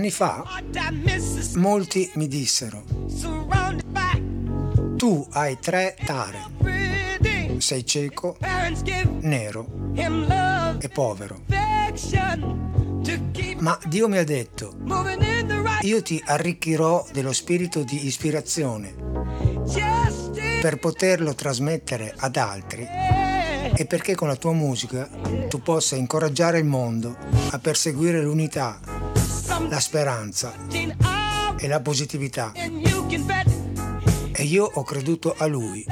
Anni fa molti mi dissero, tu hai tre tare, sei cieco, nero e povero. Ma Dio mi ha detto, io ti arricchirò dello spirito di ispirazione per poterlo trasmettere ad altri e perché con la tua musica tu possa incoraggiare il mondo a perseguire l'unità, la speranza e la positività. E io ho creduto a lui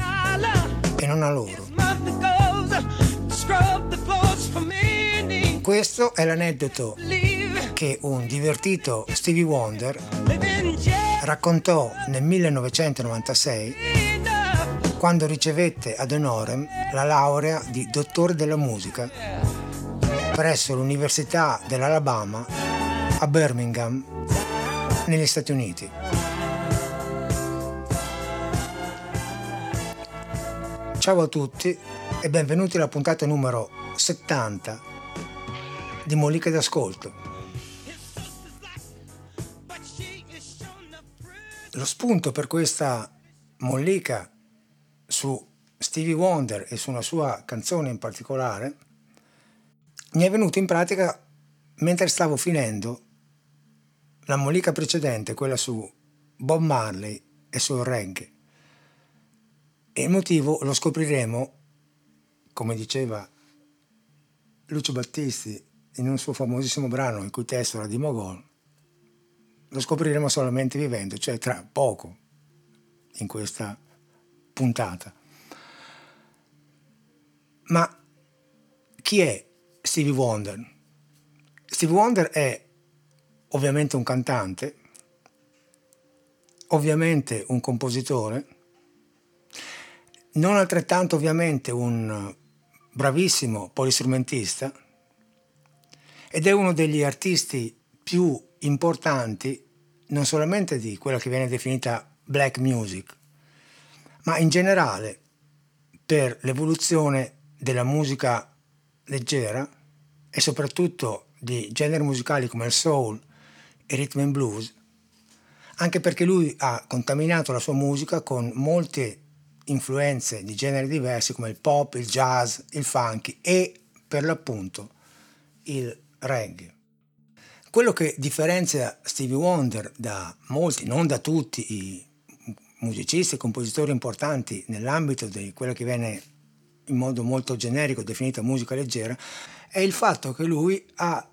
e non a loro. Questo è l'aneddoto che un divertito Stevie Wonder raccontò nel 1996 quando ricevette ad honorem la laurea di dottore della musica presso l'Università dell'Alabama a Birmingham negli Stati Uniti. Ciao a tutti e benvenuti alla puntata numero 70 di Molliche d'Ascolto. Lo spunto per questa mollica su Stevie Wonder e su una sua canzone in particolare mi è venuto in pratica mentre stavo finendo la mollica precedente, quella su Bob Marley e sul reggae. E il motivo lo scopriremo, come diceva Lucio Battisti in un suo famosissimo brano il cui testo era di Mogol, lo scopriremo solamente vivendo, cioè tra poco in questa puntata. Ma chi è Stevie Wonder? Stevie Wonder è ovviamente un cantante, ovviamente un compositore, non altrettanto ovviamente un bravissimo polistrumentista ed è uno degli artisti più importanti non solamente di quella che viene definita black music, ma in generale per l'evoluzione della musica leggera e soprattutto di generi musicali come il soul rhythm and blues, anche perché lui ha contaminato la sua musica con molte influenze di generi diversi come il pop, il jazz, il funky e per l'appunto il reggae. Quello che differenzia Stevie Wonder da molti, non da tutti i musicisti e compositori importanti nell'ambito di quello che viene in modo molto generico definita musica leggera, è il fatto che lui ha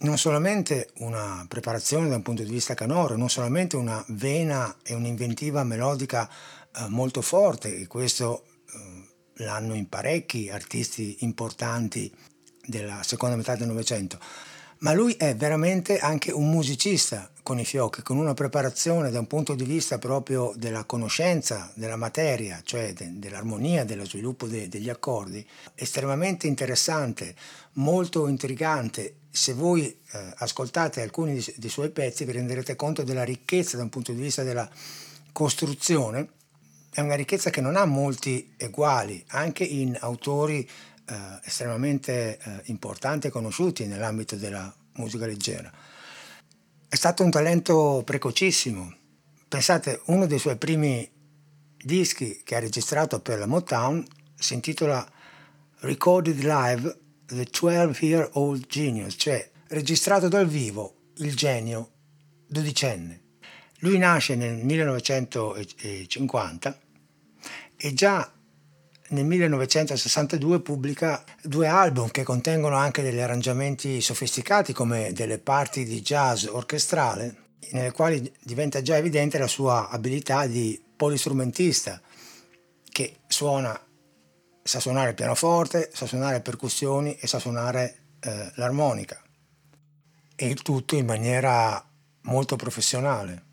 non solamente una preparazione da un punto di vista canoro, non solamente una vena e un'inventiva melodica eh, molto forte, e questo eh, l'hanno in parecchi artisti importanti della seconda metà del Novecento, ma lui è veramente anche un musicista con i fiocchi, con una preparazione da un punto di vista proprio della conoscenza della materia, cioè de- dell'armonia, dello sviluppo de- degli accordi, estremamente interessante, molto intrigante. Se voi eh, ascoltate alcuni dei suoi pezzi vi renderete conto della ricchezza da un punto di vista della costruzione, è una ricchezza che non ha molti eguali, anche in autori eh, estremamente eh, importanti e conosciuti nell'ambito della musica leggera. È stato un talento precocissimo. Pensate, uno dei suoi primi dischi che ha registrato per la Motown si intitola Recorded Live The 12 Year Old Genius, cioè registrato dal vivo il genio dodicenne. Lui nasce nel 1950 e già nel 1962 pubblica due album che contengono anche degli arrangiamenti sofisticati come delle parti di jazz orchestrale, nelle quali diventa già evidente la sua abilità di polistrumentista, che suona, sa suonare il pianoforte, sa suonare percussioni e sa suonare eh, l'armonica. E il tutto in maniera molto professionale.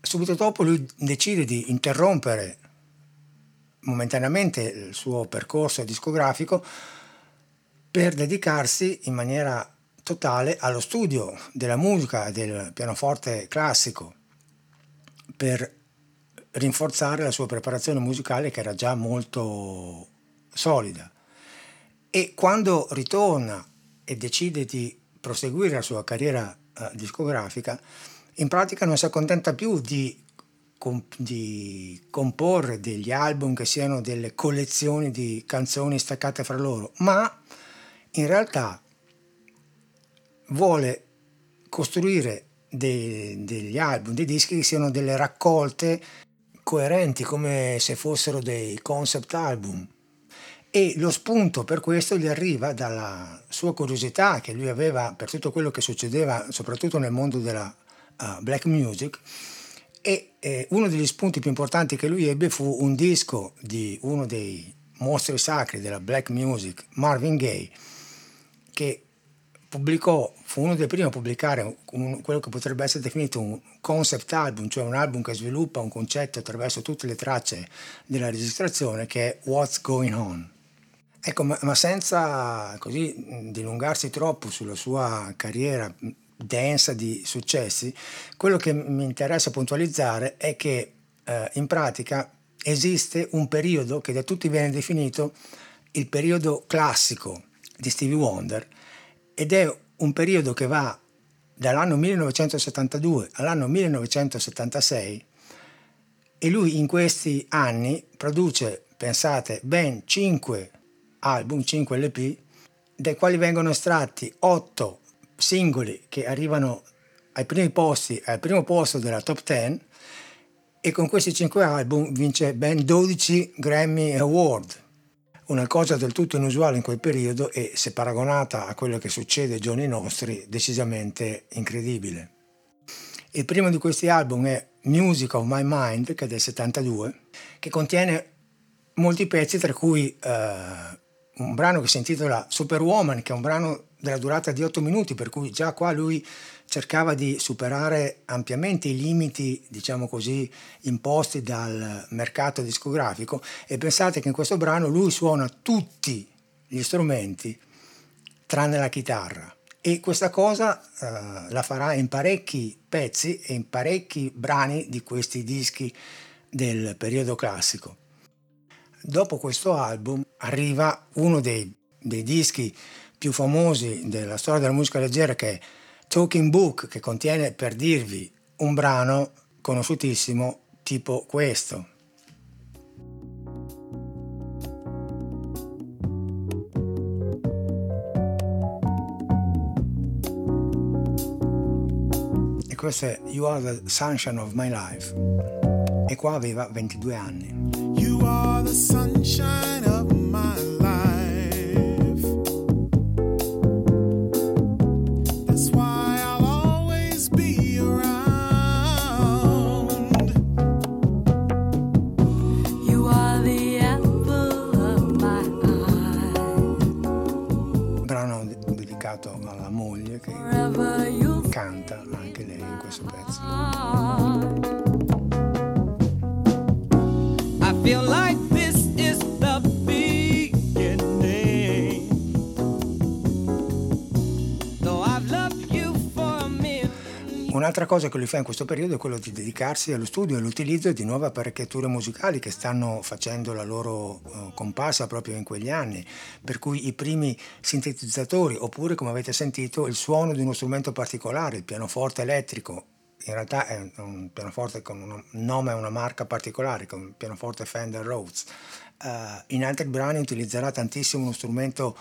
Subito dopo lui decide di interrompere momentaneamente il suo percorso discografico per dedicarsi in maniera totale allo studio della musica del pianoforte classico per rinforzare la sua preparazione musicale che era già molto solida. E quando ritorna e decide di proseguire la sua carriera uh, discografica, in pratica non si accontenta più di, comp- di, comporre degli album che siano delle collezioni di canzoni staccate fra loro, ma in realtà vuole costruire dei, degli album, dei dischi che siano delle raccolte coerenti come se fossero dei concept album. E lo spunto per questo gli arriva dalla sua curiosità che lui aveva per tutto quello che succedeva soprattutto nel mondo della uh, black music. E eh, uno degli spunti più importanti che lui ebbe fu un disco di uno dei mostri sacri della black music, Marvin Gaye, che pubblicò, fu uno dei primi a pubblicare un, quello che potrebbe essere definito un concept album, cioè un album che sviluppa un concetto attraverso tutte le tracce della registrazione che è What's Going On. Ecco, ma, ma senza così dilungarsi troppo sulla sua carriera densa di successi, quello che mi interessa puntualizzare è che eh, in pratica esiste un periodo che da tutti viene definito il periodo classico di Stevie Wonder, ed è un periodo che va dall'anno 1972 all'anno 1976 e lui in questi anni produce, pensate, ben 5 album, 5 LP, dai quali vengono estratti 8 singoli che arrivano ai primi posti, al primo posto della top 10 e con questi 5 album vince ben 12 Grammy Award una cosa del tutto inusuale in quel periodo e, se paragonata a quello che succede ai giorni nostri, decisamente incredibile. Il primo di questi album è Music of My Mind, che è del 72, che contiene molti pezzi, tra cui eh, un brano che si intitola Superwoman, che è un brano della durata di 8 minuti, per cui già qua lui cercava di superare ampiamente i limiti, diciamo così, imposti dal mercato discografico e pensate che in questo brano lui suona tutti gli strumenti tranne la chitarra e questa cosa uh, la farà in parecchi pezzi e in parecchi brani di questi dischi del periodo classico. Dopo questo album arriva uno dei, dei dischi più famosi della storia della musica leggera che è talking book che contiene per dirvi un brano conosciutissimo tipo questo. E questo è You Are the Sunshine of My Life. E qua aveva 22 anni. You are the sunshine of my life. dedicato alla moglie che canta anche lei in questo pezzo. Un'altra cosa che lui fa in questo periodo è quello di dedicarsi allo studio e all'utilizzo di nuove apparecchiature musicali che stanno facendo la loro uh, comparsa proprio in quegli anni, per cui i primi sintetizzatori oppure come avete sentito il suono di uno strumento particolare, il pianoforte elettrico, in realtà è un pianoforte con un nome e una marca particolare, come il pianoforte Fender Rhodes. Uh, in altri brani utilizzerà tantissimo uno strumento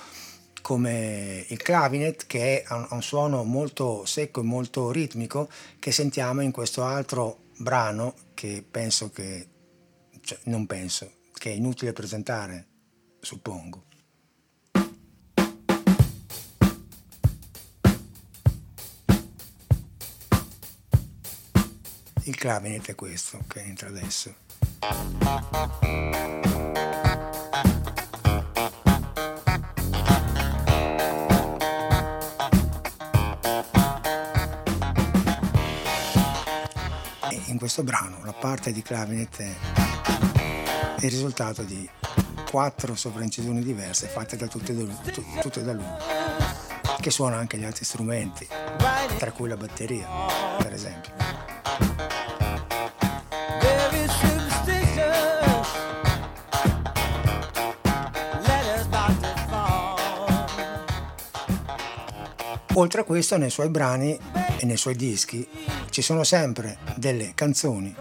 come il clavinet che ha un suono molto secco e molto ritmico che sentiamo in questo altro brano che penso che, cioè non penso, che è inutile presentare, suppongo. Il clavinet è questo che entra adesso. Questo brano, la parte di clavinet è il risultato di quattro sovraincisioni diverse fatte da tutte, lui, tutte da lui, che suona anche gli altri strumenti, tra cui la batteria, per esempio. Oltre a questo, nei suoi brani e nei suoi dischi ci sono sempre delle canzoni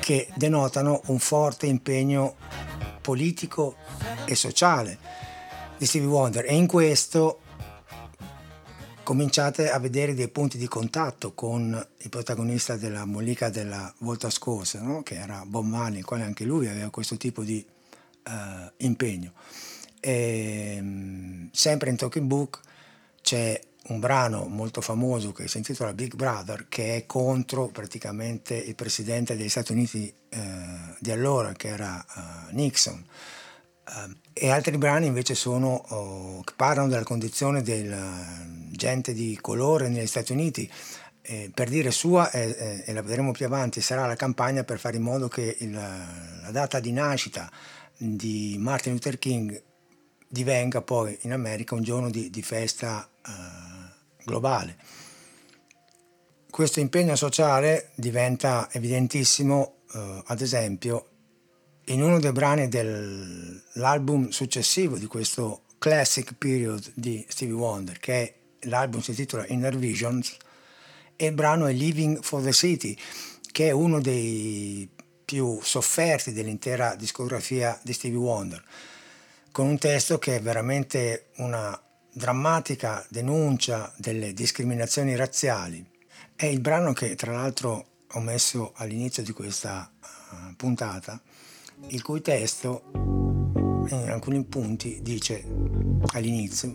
che denotano un forte impegno politico e sociale di Stevie Wonder e in questo cominciate a vedere dei punti di contatto con il protagonista della mollica della volta scorsa, no? che era Bob Marley, il quale anche lui aveva questo tipo di uh, impegno. E, um, sempre in Talking Book c'è un brano molto famoso che si intitola Big Brother, che è contro praticamente il presidente degli Stati Uniti uh, di allora, che era uh, Nixon. Uh, e altri brani invece sono, oh, che parlano della condizione della gente di colore negli Stati Uniti. Eh, per dire sua, eh, e la vedremo più avanti, sarà la campagna per fare in modo che il, la data di nascita di Martin Luther King divenga poi in America un giorno di, di festa globale. Questo impegno sociale diventa evidentissimo, uh, ad esempio, in uno dei brani dell'album successivo di questo classic period di Stevie Wonder, che l'album si intitola Inner Visions, e il brano è Living for the City, che è uno dei più sofferti dell'intera discografia di Stevie Wonder, con un testo che è veramente una drammatica denuncia delle discriminazioni razziali. È il brano che tra l'altro ho messo all'inizio di questa uh, puntata, il cui testo in alcuni punti dice all'inizio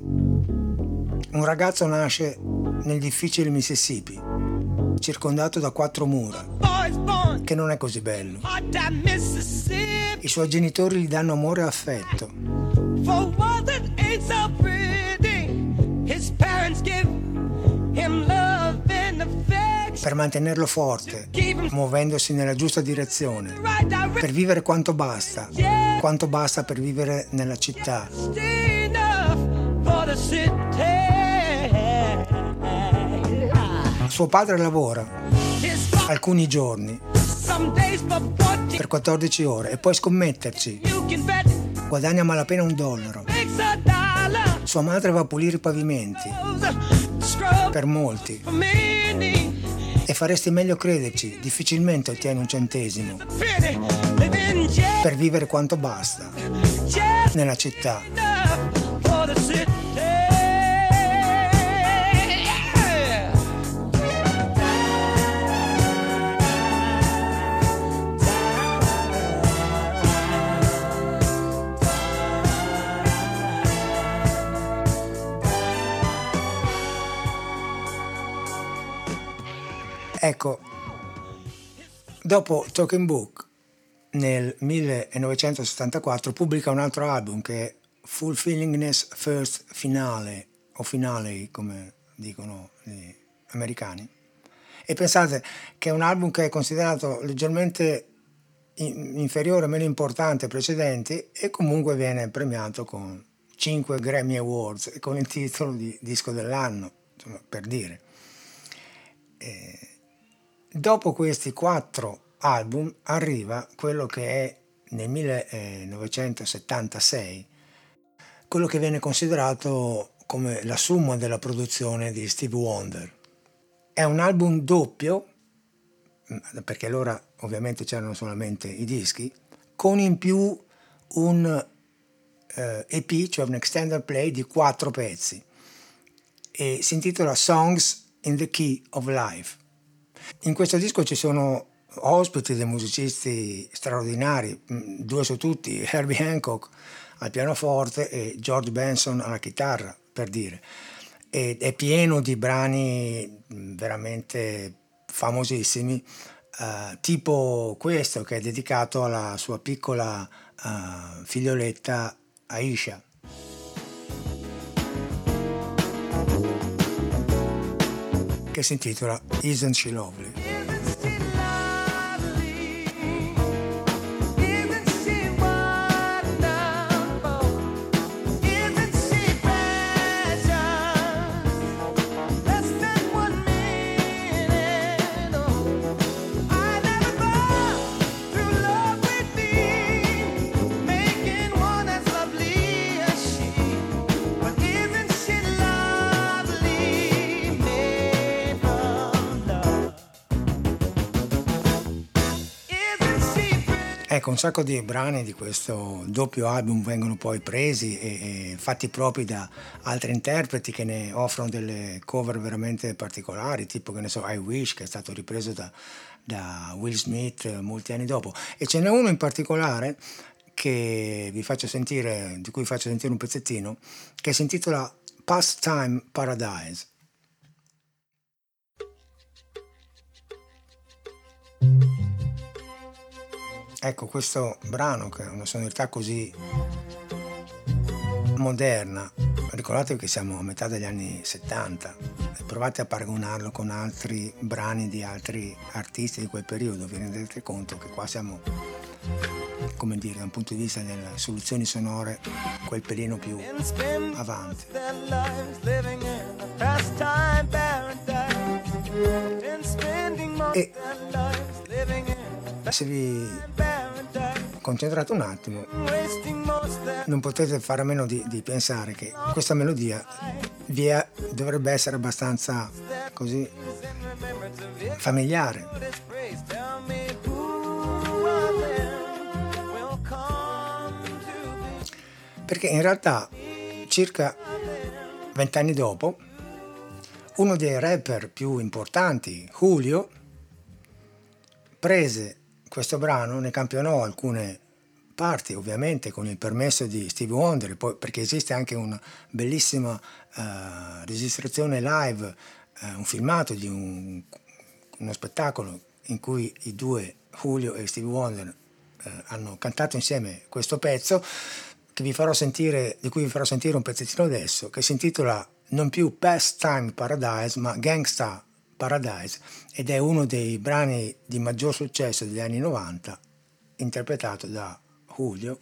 un ragazzo nasce nel difficile Mississippi circondato da quattro mura che non è così bello i suoi genitori gli danno amore e affetto per mantenerlo forte, muovendosi nella giusta direzione, per vivere quanto basta, quanto basta per vivere nella città. Suo padre lavora alcuni giorni per 14 ore e puoi scommetterci. Guadagna malapena un dollaro. Sua madre va a pulire i pavimenti per molti e faresti meglio crederci, difficilmente ottieni un centesimo. Per vivere quanto basta. Nella città. Ecco, dopo Talking Book nel 1974 pubblica un altro album che è Fulfillingness First Finale o Finale come dicono gli americani e pensate che è un album che è considerato leggermente inferiore, meno importante ai precedenti e comunque viene premiato con 5 Grammy Awards e con il titolo di disco dell'anno, insomma, per dire. E Dopo questi quattro album arriva quello che è nel 1976 quello che viene considerato come la summa della produzione di Steve Wonder. È un album doppio, mm, perché allora ovviamente c'erano solamente i dischi, con in più un eh, EP, cioè un extended play di quattro pezzi, e si intitola Songs in the Key of Life. In questo disco ci sono ospiti dei musicisti straordinari, mm, due su tutti, Herbie Hancock al pianoforte e George Benson alla chitarra, per dire. Ed è pieno di brani mm, veramente famosissimi, uh, tipo questo che è dedicato alla sua piccola uh, figlioletta Aisha. Che si intitola Isn't She Lovely? Un sacco di brani di questo doppio album vengono poi presi e, e, fatti propri da altri interpreti che ne offrono delle cover veramente particolari, tipo che ne so, I Wish, che è stato ripreso da, da Will Smith molti anni dopo. E ce n'è uno in particolare che vi faccio sentire, di cui vi faccio sentire un pezzettino, che si intitola Pastime Paradise. Ecco, questo brano che ha una sonorità così moderna, ricordatevi che siamo a metà degli anni 70 e provate a paragonarlo con altri brani di altri artisti di quel periodo, vi rendete conto che qua siamo, come dire, da un punto di vista delle soluzioni sonore, quel pelino più avanti. E se vi concentrate un attimo, non potete fare a meno di, di pensare che questa melodia è, dovrebbe essere abbastanza così familiare. Perché in realtà circa vent'anni dopo, uno dei rapper più importanti, Julio, prese questo brano, ne campionò alcune parti, ovviamente con il permesso di Stevie Wonder, poi, perché esiste anche una bellissima uh, registrazione live, uh, un filmato di un, uno spettacolo in cui i due, Julio e Stevie Wonder, uh, hanno cantato insieme questo pezzo, sentire, di cui vi farò sentire un pezzettino adesso, che si intitola non più Pastime Paradise, ma Gangsta Paradise ed è uno dei brani di maggior successo degli anni 90 interpretato da Julio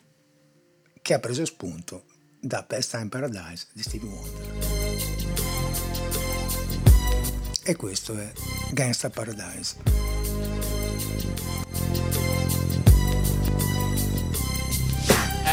che ha preso spunto da Pastime Paradise di Stevie Wonder. E questo è Gangsta Paradise.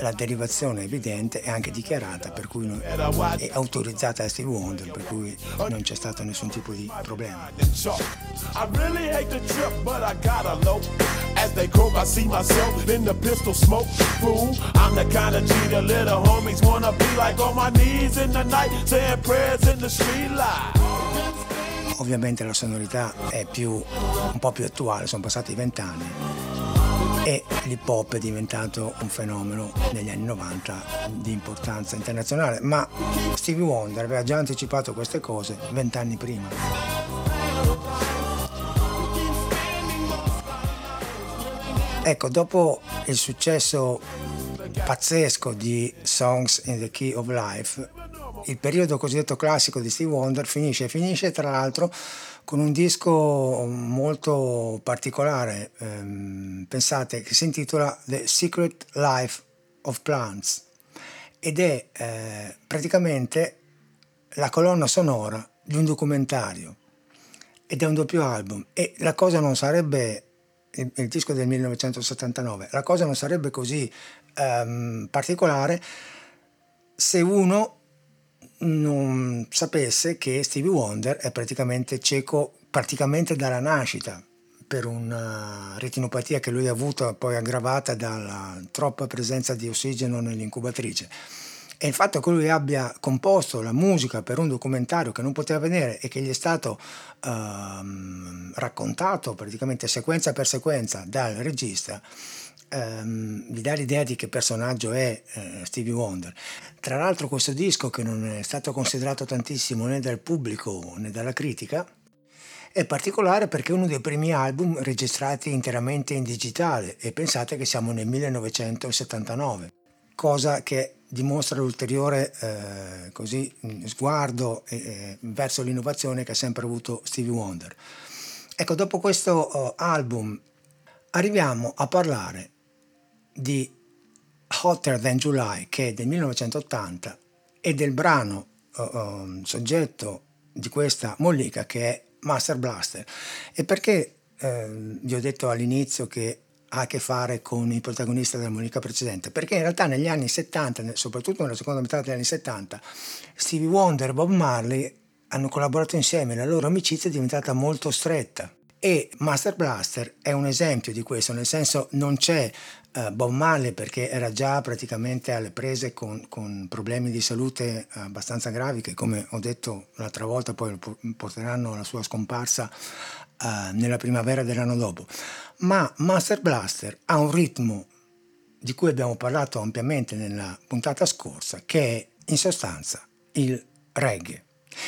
La derivazione è evidente e anche dichiarata, per cui è autorizzata da Steve Wonder, per cui non c'è stato nessun tipo di problema. As they croak, I see myself in the pistol smoke. Fool, I'm the kind of G the little homies wanna be like on my knees in the night, saying prayers in the street. Ovviamente la sonorità è più, un po' più attuale, sono passati vent'anni e l'hip hop è diventato un fenomeno negli anni 90 di importanza internazionale, ma Stevie Wonder aveva già anticipato queste cose vent'anni prima. Ecco, dopo il successo pazzesco di Songs in the Key of Life, il periodo cosiddetto classico di Steve Wonder finisce, finisce tra l'altro con un disco molto particolare, ehm, pensate, che si intitola The Secret Life of Plants ed è eh, praticamente la colonna sonora di un documentario ed è un doppio album e la cosa non sarebbe il, disco del 1979 la cosa non sarebbe così ehm, particolare se uno non sapesse che Stevie Wonder è praticamente cieco praticamente dalla nascita per una retinopatia che lui ha avuto poi aggravata dalla troppa presenza di ossigeno nell'incubatrice. E il fatto che lui abbia composto la musica per un documentario che non poteva vedere e che gli è stato uh, raccontato praticamente sequenza per sequenza dal regista, ehm, vi dà l'idea di che personaggio è eh, Stevie Wonder. Tra l'altro questo disco che non è stato considerato tantissimo né dal pubblico né dalla critica, è particolare perché è uno dei primi album registrati interamente in digitale e pensate che siamo nel 1979, cosa che dimostra l'ulteriore eh, così, sguardo eh, verso l'innovazione che ha sempre avuto Stevie Wonder. Ecco, dopo questo uh, album arriviamo a parlare di Hotter Than July che è del 1980 e del brano uh, soggetto di questa mollica che è Master Blaster. E perché uh, vi ho detto all'inizio che ha a che fare con il protagonista dell'armonica precedente, perché in realtà negli anni 70, soprattutto nella seconda metà degli anni 70, Stevie Wonder e Bob Marley hanno collaborato insieme, la loro amicizia è diventata molto stretta. E Master Blaster è un esempio di questo, nel senso non c'è uh, Bob Marley perché era già praticamente alle prese con, con, problemi di salute abbastanza gravi che come ho detto l'altra volta poi porteranno alla sua scomparsa uh, nella primavera dell'anno dopo. Ma Master Blaster ha un ritmo di cui abbiamo parlato ampiamente nella puntata scorsa che è in sostanza il reggae.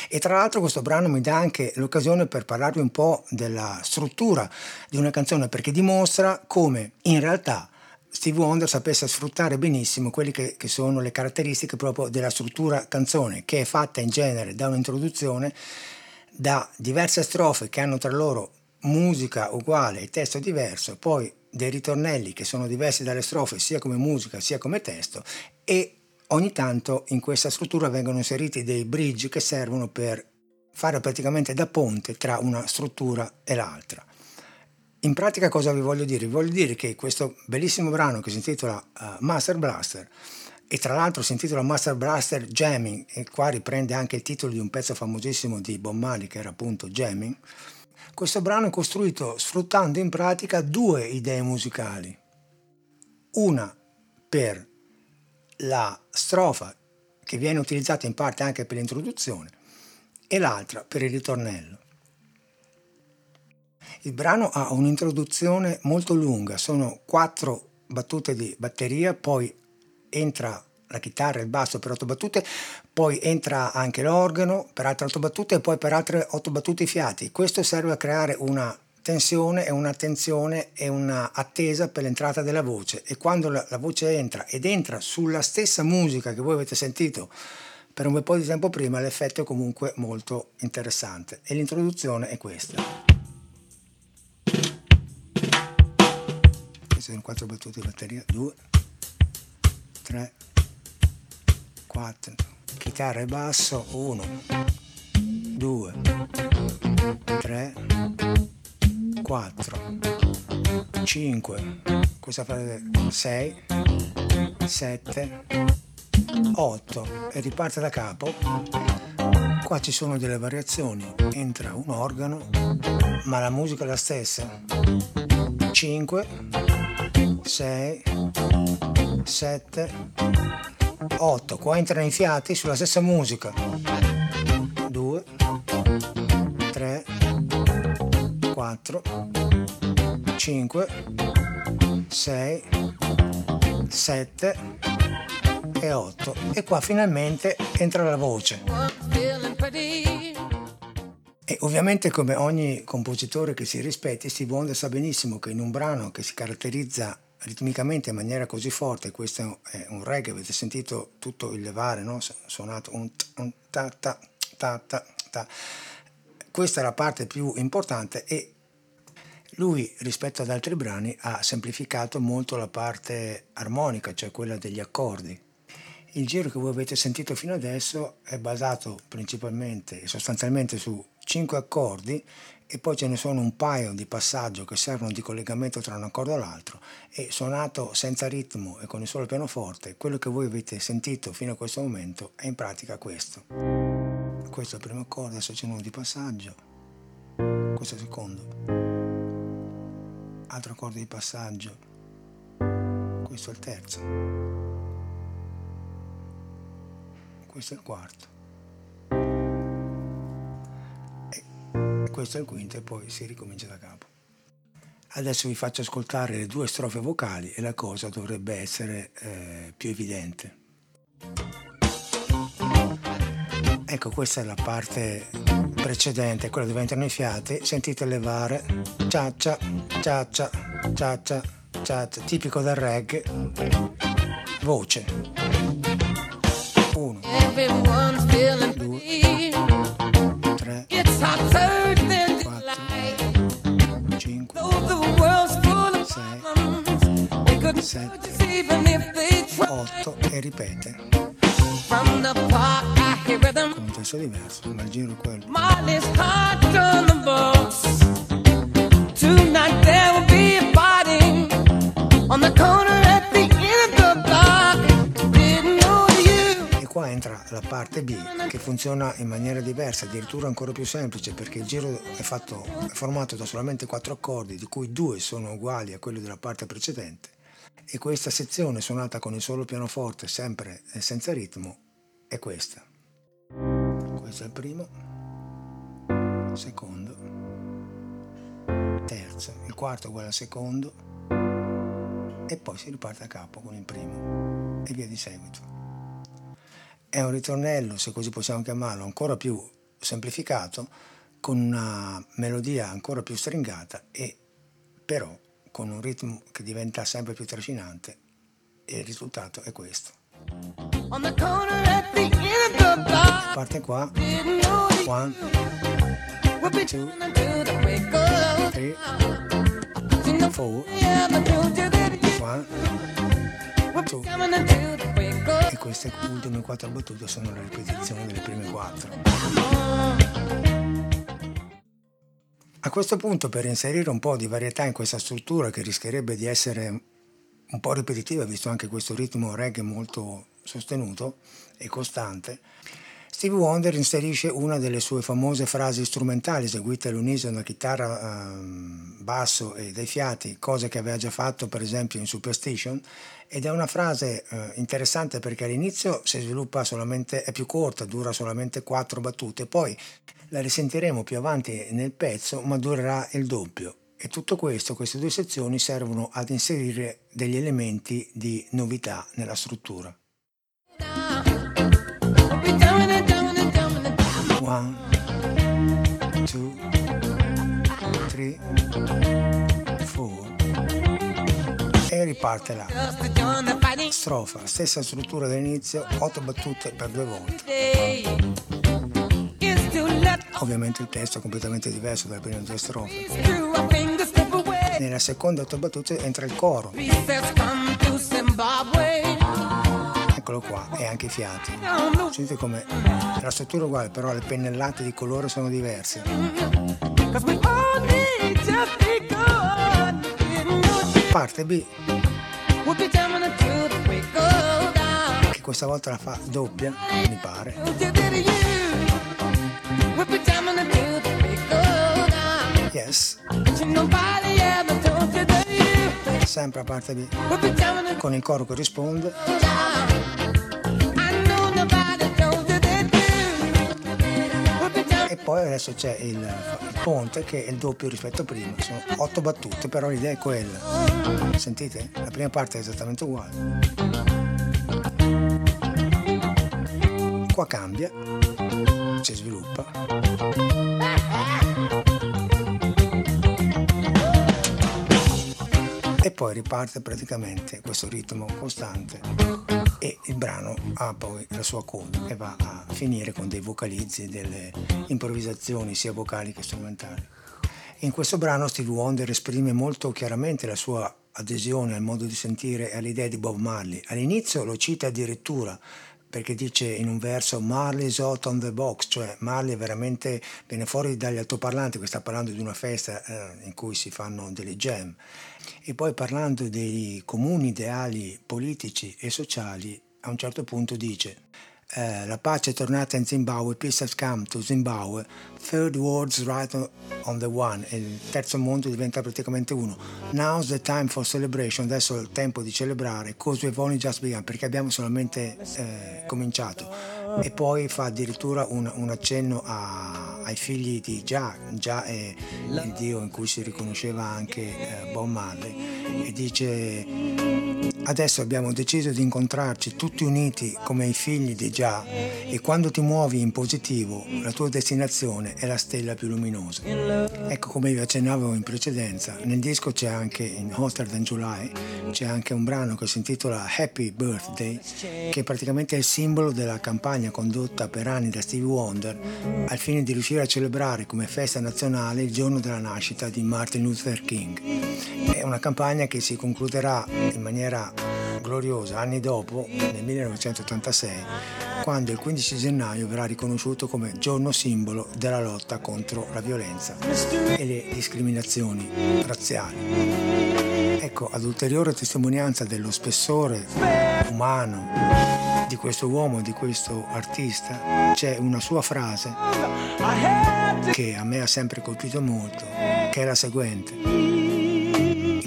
E tra l'altro questo brano mi dà anche l'occasione per parlarvi un po' della struttura di una canzone perché dimostra come in realtà Steve Wonder sapesse sfruttare benissimo quelle che, che, sono le caratteristiche proprio della struttura canzone, che è fatta in genere da un'introduzione, da diverse strofe che hanno tra loro musica uguale e testo diverso, poi dei ritornelli che sono diversi dalle strofe sia come musica sia come testo e ogni tanto in questa struttura vengono inseriti dei bridge che servono per fare praticamente da ponte tra una struttura e l'altra. In pratica cosa vi voglio dire? Vi voglio dire che questo bellissimo brano che si intitola uh, Master Blaster e tra l'altro si intitola Master Blaster Jamming e qua riprende anche il titolo di un pezzo famosissimo di Bob Marley che era appunto Jamming, questo brano è costruito sfruttando in pratica due idee musicali. Una per la strofa che viene utilizzata in parte anche per l'introduzione e l'altra per il ritornello. Il brano ha un'introduzione molto lunga, sono quattro battute di batteria, poi entra la chitarra e il basso per otto battute, poi entra anche l'organo per altre otto battute e poi per altre otto battute i fiati. Questo serve a creare una tensione e un'attenzione e un'attesa per l'entrata della voce e quando la, la, voce entra ed entra sulla stessa musica che voi avete sentito per un bel po' di tempo prima l'effetto è comunque molto interessante e l'introduzione è questa. Queste sono quattro battute di batteria, due, tre, quattro, chitarra e basso, uno, due, tre, 4, 5, questa fase 6, 7, 8 e riparte da capo. Qua ci sono delle variazioni, entra un organo, ma la musica è la stessa. 5, 6, 7, 8. Qua entrano i fiati sulla stessa musica. 2, 3, 4, 5, 6, 7 e 8 e qua finalmente entra la voce. E ovviamente come ogni compositore che si rispetti, Steve Wonder sa benissimo che in un brano che si caratterizza ritmicamente in maniera così forte, questo è un reggae, avete sentito tutto il levare, no? suonato un, un ta ta ta ta ta. Questa è la parte più importante e lui rispetto ad altri brani ha semplificato molto la parte armonica, cioè quella degli accordi. Il giro che voi avete sentito fino adesso è basato principalmente e sostanzialmente su cinque accordi e poi ce ne sono un paio di passaggio che servono di collegamento tra un accordo e l'altro. E suonato senza ritmo e con il solo pianoforte, quello che voi avete sentito fino a questo momento è in pratica questo. Questo è il primo accordo, adesso c'è uno di passaggio, questo è il secondo. Altro accordo di passaggio, questo è il terzo, questo è il quarto, e questo è il quinto e poi si ricomincia da capo. Adesso vi faccio ascoltare le due strofe vocali e la cosa dovrebbe essere eh, più evidente. Ecco, questa è la parte precedente, quella dove entrano i fiati. Sentite levare ciaccia, ciaccia, ciaccia, ciaccia, tipico del reggae. Voce. Uno. Due. Tre. Quattro. Cinque. Sei. Sette. Otto. E ripete. From the park, I hear rhythm. Con un testo diverso, ma il giro è quello. Molly's heart on the box. Tonight there will be a party. La parte B che funziona in maniera diversa, addirittura ancora più semplice perché il giro è, fatto, è formato da solamente quattro accordi di cui due sono uguali a quelli della parte precedente e questa sezione suonata con il solo pianoforte sempre senza ritmo è questa. Questo è il primo, secondo, terzo, il quarto è uguale al secondo e poi si riparte a capo con il primo e via di seguito. È un ritornello, se così possiamo chiamarlo, ancora più semplificato, con una melodia ancora più stringata e però con un ritmo che diventa sempre più trascinante e il risultato è questo. Parte qua, one, two, three, four, one, two, e queste ultime quattro battute sono la ripetizione delle prime quattro. A questo punto, per inserire un po' di varietà in questa struttura che rischierebbe di essere un po' ripetitiva, visto anche questo ritmo reggae molto sostenuto e costante, Stevie Wonder inserisce una delle sue famose frasi strumentali eseguite all'unisono da chitarra, ehm, basso e dai fiati, cosa che aveva già fatto per esempio in Superstition, ed è una frase eh, interessante perché all'inizio si sviluppa solamente, è più corta, dura solamente quattro battute, poi la risentiremo più avanti nel pezzo, ma durerà il doppio. E tutto questo, queste due sezioni servono ad inserire degli elementi di novità nella struttura. One, two, three, four. E riparte là. Strofa, stessa struttura dell'inizio, otto battute per due volte. Ovviamente il testo è completamente diverso dalle prime due strofe. Nella seconda otto battute entra il coro. Eccolo qua, e anche i fiati. Sentite come la struttura è uguale, però le pennellate di colore sono diverse. Parte B. Che questa volta la fa doppia, mi pare. Sempre a parte B. Con il coro che risponde. E poi adesso c'è il, il ponte che è il doppio rispetto a prima. Sono otto battute, però l'idea è quella. Sentite? La prima parte è esattamente uguale. Qua cambia, si sviluppa. Poi riparte praticamente questo ritmo costante e il brano ha poi la sua coda e va a finire con dei vocalizzi, delle improvvisazioni sia vocali che strumentali. In questo brano Steve Wonder esprime molto chiaramente la sua adesione al modo di sentire e alle idee di Bob Marley. All'inizio lo cita addirittura perché dice in un verso Marley's hot on the box, cioè Marley veramente viene fuori dagli altoparlanti, qui sta parlando di una festa eh, in cui si fanno delle jam, e poi parlando dei comuni ideali politici e sociali, a un certo punto dice eh, la pace è tornata in Zimbabwe, peace has come to Zimbabwe, third world's right on the one, il terzo mondo diventa praticamente uno. Now's the time for celebration, adesso è il tempo di celebrare, cause we've only just begun, perché abbiamo solamente eh, cominciato. E poi fa addirittura un, un accenno a, ai figli di Jah, Jah è il dio in cui si riconosceva anche eh, Bob Marley, e dice adesso abbiamo deciso di incontrarci tutti uniti come i figli di Jah e quando ti muovi in positivo la tua destinazione è la stella più luminosa. Ecco come vi accennavo in precedenza, nel disco c'è anche in Hotter Than July c'è anche un brano che si intitola Happy Birthday che praticamente è il simbolo della campagna condotta per anni da Stevie Wonder al fine di riuscire a celebrare come festa nazionale il giorno della nascita di Martin Luther King. È una campagna che si concluderà in maniera gloriosa anni dopo, nel 1986, quando il 15 gennaio verrà riconosciuto come giorno simbolo della lotta contro la violenza e le discriminazioni razziali. Ecco, ad ulteriore testimonianza dello spessore umano di questo uomo, di questo artista, c'è una sua frase che a me ha sempre colpito molto, che è la seguente.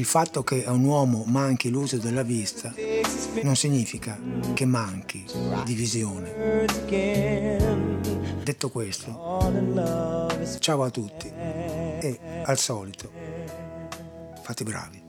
Il fatto che a un uomo manchi l'uso della vista non significa che manchi di visione. Detto questo, ciao a tutti e al solito, fate bravi.